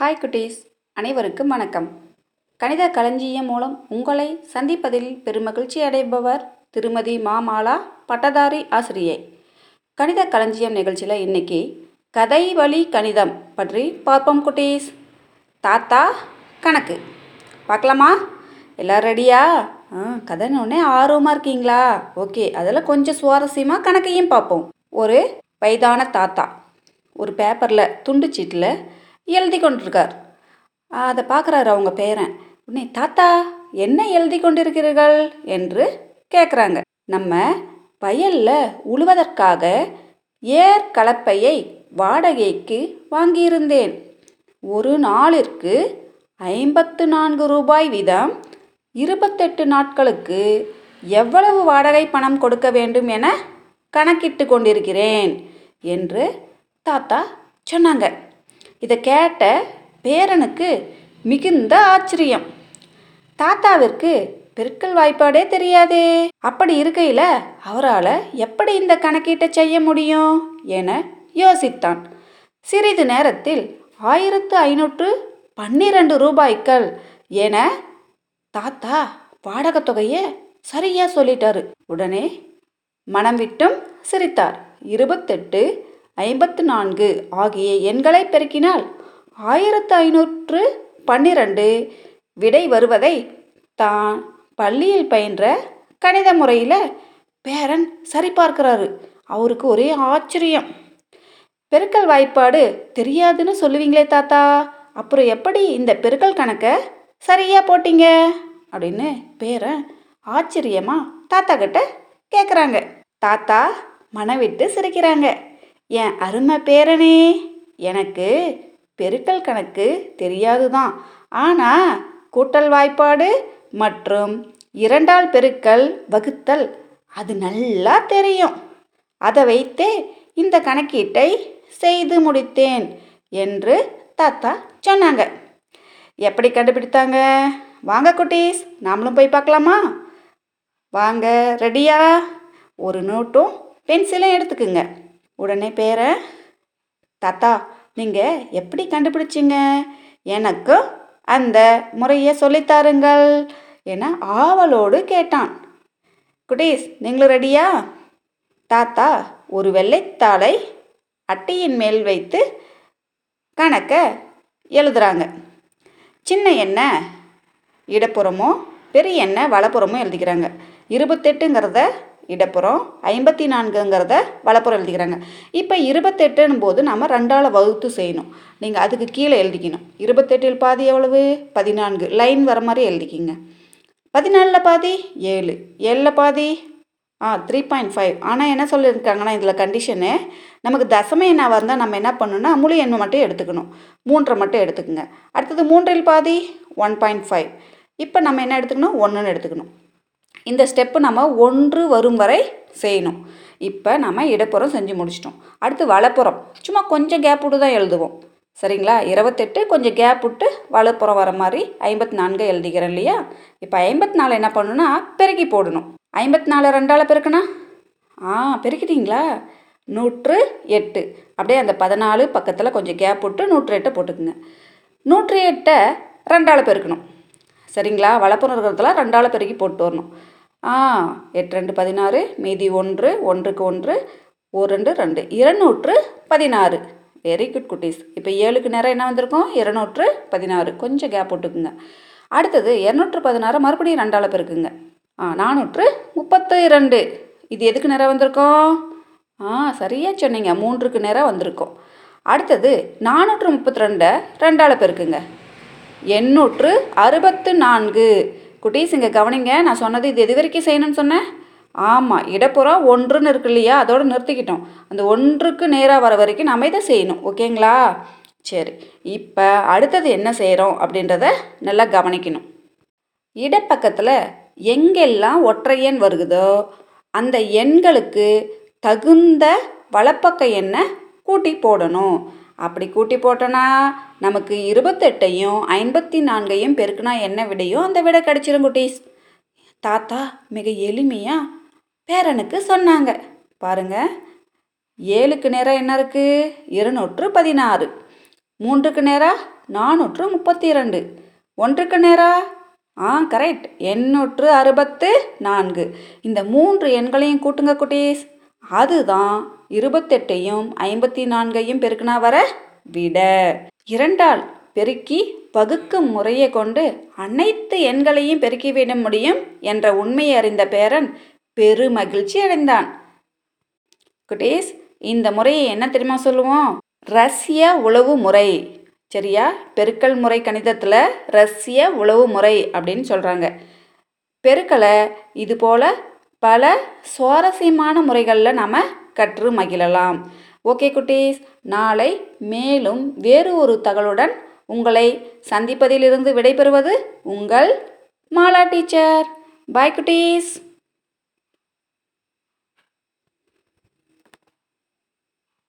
Hi குட்டீஸ். அனைவருக்கும் வணக்கம். கணித களஞ்சியம் மூலம் உங்களை சந்திப்பதில் பெருமகிழ்ச்சி அடைபவர் திருமதி மாமாலா பட்டதாரி ஆசிரியை. கணித களஞ்சியம் நிகழ்ச்சியில் இன்னைக்கு கதை வழி கணிதம் பற்றி பார்ப்போம் குட்டீஸ். தாத்தா கணக்கு. பார்க்கலாமா? எல்லாம் ரெடியா ஆ கதைன்னு ஆர்வமாக இருக்கீங்களா? ஓகே அதில் கொஞ்சம் சுவாரஸ்யமாக கணக்கையும் பார்ப்போம். ஒரு வயதான தாத்தா. ஒரு பேப்பரில் துண்டு சீட்டில் எழுதி கொண்டிருக்கார் அதை பார்க்குறாரு அவங்க பேரன். உடனே தாத்தா என்ன எழுதி கொண்டிருக்கிறீர்கள் என்று கேட்குறாங்க நம்ம வயலில் உழுவதற்காக ஏர் கலப்பையை வாடகைக்கு வாங்கியிருந்தேன். ஒரு நாளிற்கு ஐம்பத்து நான்கு ரூபாய் வீதம் இருபத்தெட்டு நாட்களுக்கு எவ்வளவு வாடகை பணம் கொடுக்க வேண்டும் என கணக்கிட்டு கொண்டிருக்கிறேன் என்று தாத்தா சொன்னாங்க. இதை கேட்ட பேரனுக்கு மிகுந்த ஆச்சரியம். தாத்தாவிற்கு பெருக்கல் வாய்ப்பாடே தெரியாதே. அப்படி இருக்கையில் அவரால் எப்படி இந்த கணக்கீட்டை செய்ய முடியும் என யோசித்தான். சிறிது நேரத்தில் ஆயிரத்து ஐநூற்று பன்னிரண்டு ரூபாய்க்கள் என தாத்தா வாடகை தொகையை சரியாக சொல்லிட்டாரு. உடனே மனம் விட்டும் சிரித்தார். இருபத்தெட்டு ஐம்பத்து நான்கு ஆகிய எண்களை பெருக்கினால் ஆயிரத்து ஐநூற்று பன்னிரண்டு விடை வருவதை தான் பள்ளியில் பயின்ற கணித முறையில் பேரன் சரிபார்க்கிறாரு. அவருக்கு ஒரே ஆச்சரியம். பெருக்கல் வாய்ப்பாடு தெரியாதுன்னு சொல்லுவீங்களே தாத்தா அப்புறம் எப்படி இந்த பெருக்கல் கணக்கை சரியாக போட்டீங்க? அப்படின்னு பேரன் ஆச்சரியமா தாத்தா கிட்ட கேட்குறாங்க தாத்தா மனவிட்டு சிரிக்கிறாங்க. என் அருமை பேரனே எனக்கு பெருக்கல் கணக்கு தெரியாது தான் ஆனால் கூட்டல் வாய்ப்பாடு மற்றும் இரண்டால் பெருக்கல் வகுத்தல் அது நல்லா தெரியும். அதை வைத்தே இந்த கணக்கீட்டை செய்து முடித்தேன் என்று தாத்தா சொன்னாங்க. எப்படி கண்டுபிடித்தாங்க? வாங்க குட்டீஸ் நாமளும் போய் பார்க்கலாமா? வாங்க ரெடியா ஒரு நோட்டும் பென்சிலும் எடுத்துக்குங்க. உடனே பேர தாத்தா நீங்கள் எப்படி கண்டுபிடிச்சிங்க? எனக்கு அந்த முறையை சொல்லித்தாருங்கள் என ஆவலோடு கேட்டான். குட்டீஸ் நீங்களும் ரெடியா? தாத்தா ஒரு வெள்ளைத்தாளை அட்டையின் மேல் வைத்து கணக்கை எழுதுறாங்க. சின்ன எண்ணெய் இடப்புறமோ பெரிய எண்ணெய் வலப்புறமோ எழுதிக்கிறாங்க. இருபத்தெட்டுங்கிறத இடப்புறம் ஐம்பத்தி நான்குங்கிறத வலப்புறம் எழுதிக்கிறாங்க. இப்போ இருபத்தெட்டுன்னும் போது நம்ம ரெண்டால் வகுத்து செய்யணும். நீங்கள் அதுக்கு கீழே எழுதிக்கணும். இருபத்தெட்டில் பாதி எவ்வளவு? பதினான்கு. லைன் வர மாதிரி எழுதிக்கிங்க. பதினாலில் பாதி? ஏழு. ஏழில் பாதி? ஆ த்ரீ பாயிண்ட் ஃபைவ் ஆனால் என்ன சொல்லியிருக்காங்கன்னா இதில் கண்டிஷனு நமக்கு தசம எண்ணாக இருந்தால் நம்ம என்ன பண்ணணும்னா முழு எண்ணை மட்டும் எடுத்துக்கணும். மூன்றை மட்டும் எடுத்துக்கோங்க. அடுத்தது மூன்றில் பாதி? ஒன் பாயிண்ட் ஃபைவ் இப்போ நம்ம என்ன எடுத்துக்கணும்? ஒன்றுன்னு எடுத்துக்கணும். இந்த ஸ்டெப்பு நம்ம ஒன்று வரும் வரை செய்யணும். இப்போ நம்ம இடப்புறம் செஞ்சு முடிச்சிட்டோம். அடுத்து வலப்புறம். சும்மா கொஞ்சம் கேப் விட்டு தான் எழுதுவோம். சரிங்களா? இருபத்தெட்டு கொஞ்சம் கேப் விட்டு வலப்புறம் வர மாதிரி ஐம்பத்தி நான்கு எழுதிக்கிறேன் இல்லையா? இப்போ ஐம்பத்தி நாலு என்ன பண்ணணும்னா பெருக்கி போடணும். ஐம்பத்தி நாலு ரெண்டால் பெருக்கணா ஆ பெருக்கிட்டீங்களா? நூற்று எட்டு. அப்படியே அந்த பதினாலு பக்கத்தில் கொஞ்சம் கேப் விட்டு நூற்று எட்டை போட்டுக்குங்க. நூற்றி எட்டை ரெண்டால் பெருக்கணும். சரிங்களா? வலப்புறம் இருக்கிறதுல ரெண்டால் பெருக்கி போட்டு வரணும். ஆ எட்டு ரெண்டு பதினாறு மீதி ஒன்று ஒன்றுக்கு ஒன்று ஒரு ரெண்டு ரெண்டு. இருநூற்று பதினாறு. வெரி குட் குட்டீஸ். இப்போ ஏழுக்கு நேரம் என்ன வந்திருக்கும்? இருநூற்று பதினாறு. கொஞ்சம் கேப் போட்டுக்குங்க அடுத்தது இரநூற்று பதினாறு மறுபடியும் ரெண்டால் பெருக்குங்க. ஆ நானூற்று முப்பத்து இரண்டு. இது எதுக்கு நேரம் வந்திருக்கோம்? ஆ சரியாக சொன்னீங்க. மூன்றுக்கு நேரம் வந்திருக்கோம். அடுத்தது நானூற்று முப்பத்தி ரெண்டை ரெண்டால் பெருக்குங்க. எண்ணூற்று அறுபத்து நான்கு. குட்டீஸ் இங்கே கவனிங்க நான் சொன்னது இது எது வரைக்கும் செய்யணும்னு சொன்னேன்? ஆமாம் இடப்புறம் ஒன்றுன்னு இருக்கு இல்லையா? அதோடு நிறுத்திக்கிட்டோம். அந்த ஒன்றுக்கு நேராக வர வரைக்கும் நம்ம இதை செய்யணும். ஓகேங்களா? சரி இப்போ அடுத்தது என்ன செய்கிறோம் அப்படின்றத நல்லா கவனிக்கணும். இடப்பக்கத்தில் எங்கெல்லாம் ஒற்றை எண் வருகுதோ அந்த எண்களுக்கு தகுந்த வலப்பக்க எண்ணை கூட்டி போடணும். அப்படி கூட்டி போட்டோன்னா நமக்கு இருபத்தெட்டையும் ஐம்பத்தி நான்கையும் பெருக்குனா என்ன விடையும்? அந்த விடை கிடச்சிரும் குட்டீஸ். தாத்தா மிக எளிமையாக பேரனுக்கு சொன்னாங்க. பாருங்க. ஏழுக்கு நேரம் என்ன இருக்குது இருநூற்று பதினாறு. மூன்றுக்கு நேராக நானூற்று முப்பத்தி இரண்டு ஒன்றுக்கு நேராக ஆ கரெக்ட் எண்ணூற்று அறுபத்து நான்கு. இந்த மூன்று எண்களையும் கூட்டுங்க குட்டீஸ். அதுதான் இருபத்தெட்டையும் ஐம்பத்தி நான்கையும் பெருக்கினா வர? விட. இரண்டால் பெருக்கி வகுக்கும் முறையை கொண்டு அனைத்து எண்களையும் பெருக்கிவிட முடியும் என்ற உண்மையை அறிந்த பேரன் பெரு மகிழ்ச்சி அடைந்தான். குட்டீஸ் இந்த முறையை என்ன தெரியுமா சொல்லுவோம்? ரஷ்ய உளவு முறை. சரியா? பெருக்கல் முறை கணிதத்தில் ரஷ்ய உளவு முறை அப்படின்னு சொல்கிறாங்க பெருக்கலை இது போல் பல சுவாரஸ்யமான முறைகளில் நாம் கற்று மகிழலாம். ஓகே குட்டீஸ் நாளை மேலும் வேறு ஒரு தகவலுடன் உங்களை சந்திப்பதிலிருந்து விடைபெறுவது உங்கள் மாலா டீச்சர். பாய் குட்டீஸ்.